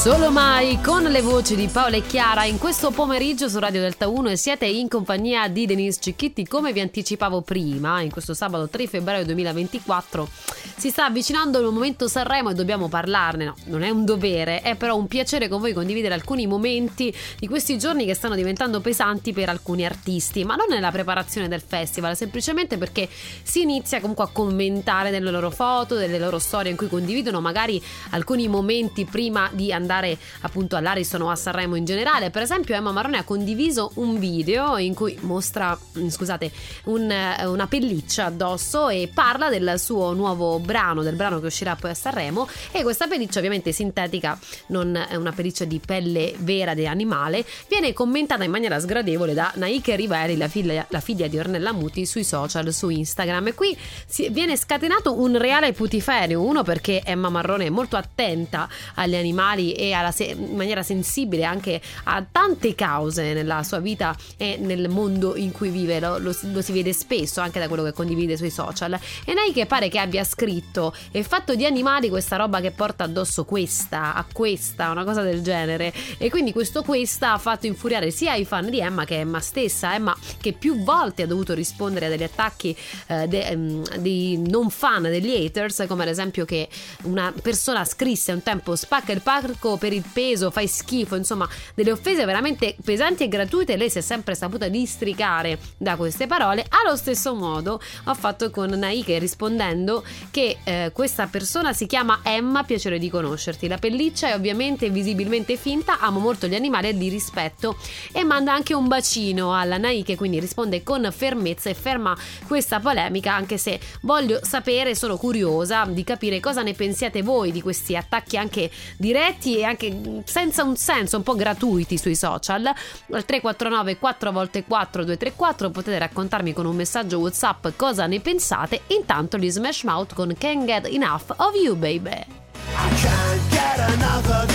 Solo mai con le voci di Paola e Chiara in questo pomeriggio su Radio Delta 1 e siete in compagnia di Denise Cicchitti. Come vi anticipavo prima in questo sabato 3 febbraio 2024 si sta avvicinando il momento Sanremo e dobbiamo parlarne. No, non è un dovere è però un piacere con voi condividere alcuni momenti di questi giorni che stanno diventando pesanti per alcuni artisti. Ma non nella preparazione del festival semplicemente perché si inizia comunque a commentare delle loro foto delle loro storie in cui condividono magari alcuni momenti prima di andare andare appunto all'Ariston o a Sanremo in generale. Per esempio, Emma Marrone ha condiviso un video in cui mostra, mm, scusate, un, eh, una pelliccia addosso e parla del suo nuovo brano, del brano che uscirà poi a Sanremo. E questa pelliccia, ovviamente sintetica, non è una pelliccia di pelle vera di animale, viene commentata in maniera sgradevole da Naike Riveri, la figlia, la figlia di Ornella Muti, sui social, su Instagram. E qui si, viene scatenato un reale putiferio. Uno perché Emma Marrone è molto attenta agli animali e se- in maniera sensibile anche a tante cause nella sua vita e nel mondo in cui vive, lo, lo, lo si vede spesso anche da quello che condivide sui social. E Nike pare che abbia scritto e fatto di animali questa roba che porta addosso questa, a questa, una cosa del genere. E quindi questo questa ha fatto infuriare sia i fan di Emma che Emma stessa, Emma che più volte ha dovuto rispondere a degli attacchi eh, de, um, di non fan degli haters, come ad esempio che una persona scrisse un tempo spacca il parco per il peso, fai schifo, insomma, delle offese veramente pesanti e gratuite. Lei si è sempre saputa districare da queste parole. Allo stesso modo ho fatto con Naike rispondendo che eh, questa persona si chiama Emma, piacere di conoscerti. La pelliccia è ovviamente visibilmente finta, amo molto gli animali e li rispetto e manda anche un bacino alla Naike, quindi risponde con fermezza e ferma questa polemica, anche se voglio sapere, sono curiosa di capire cosa ne pensiate voi di questi attacchi anche diretti anche senza un senso, un po' gratuiti sui social. Al 349 4 x 4 234 potete raccontarmi con un messaggio WhatsApp cosa ne pensate. Intanto gli Smash Mouth con Can't Get Enough of You Baby. I can't get enough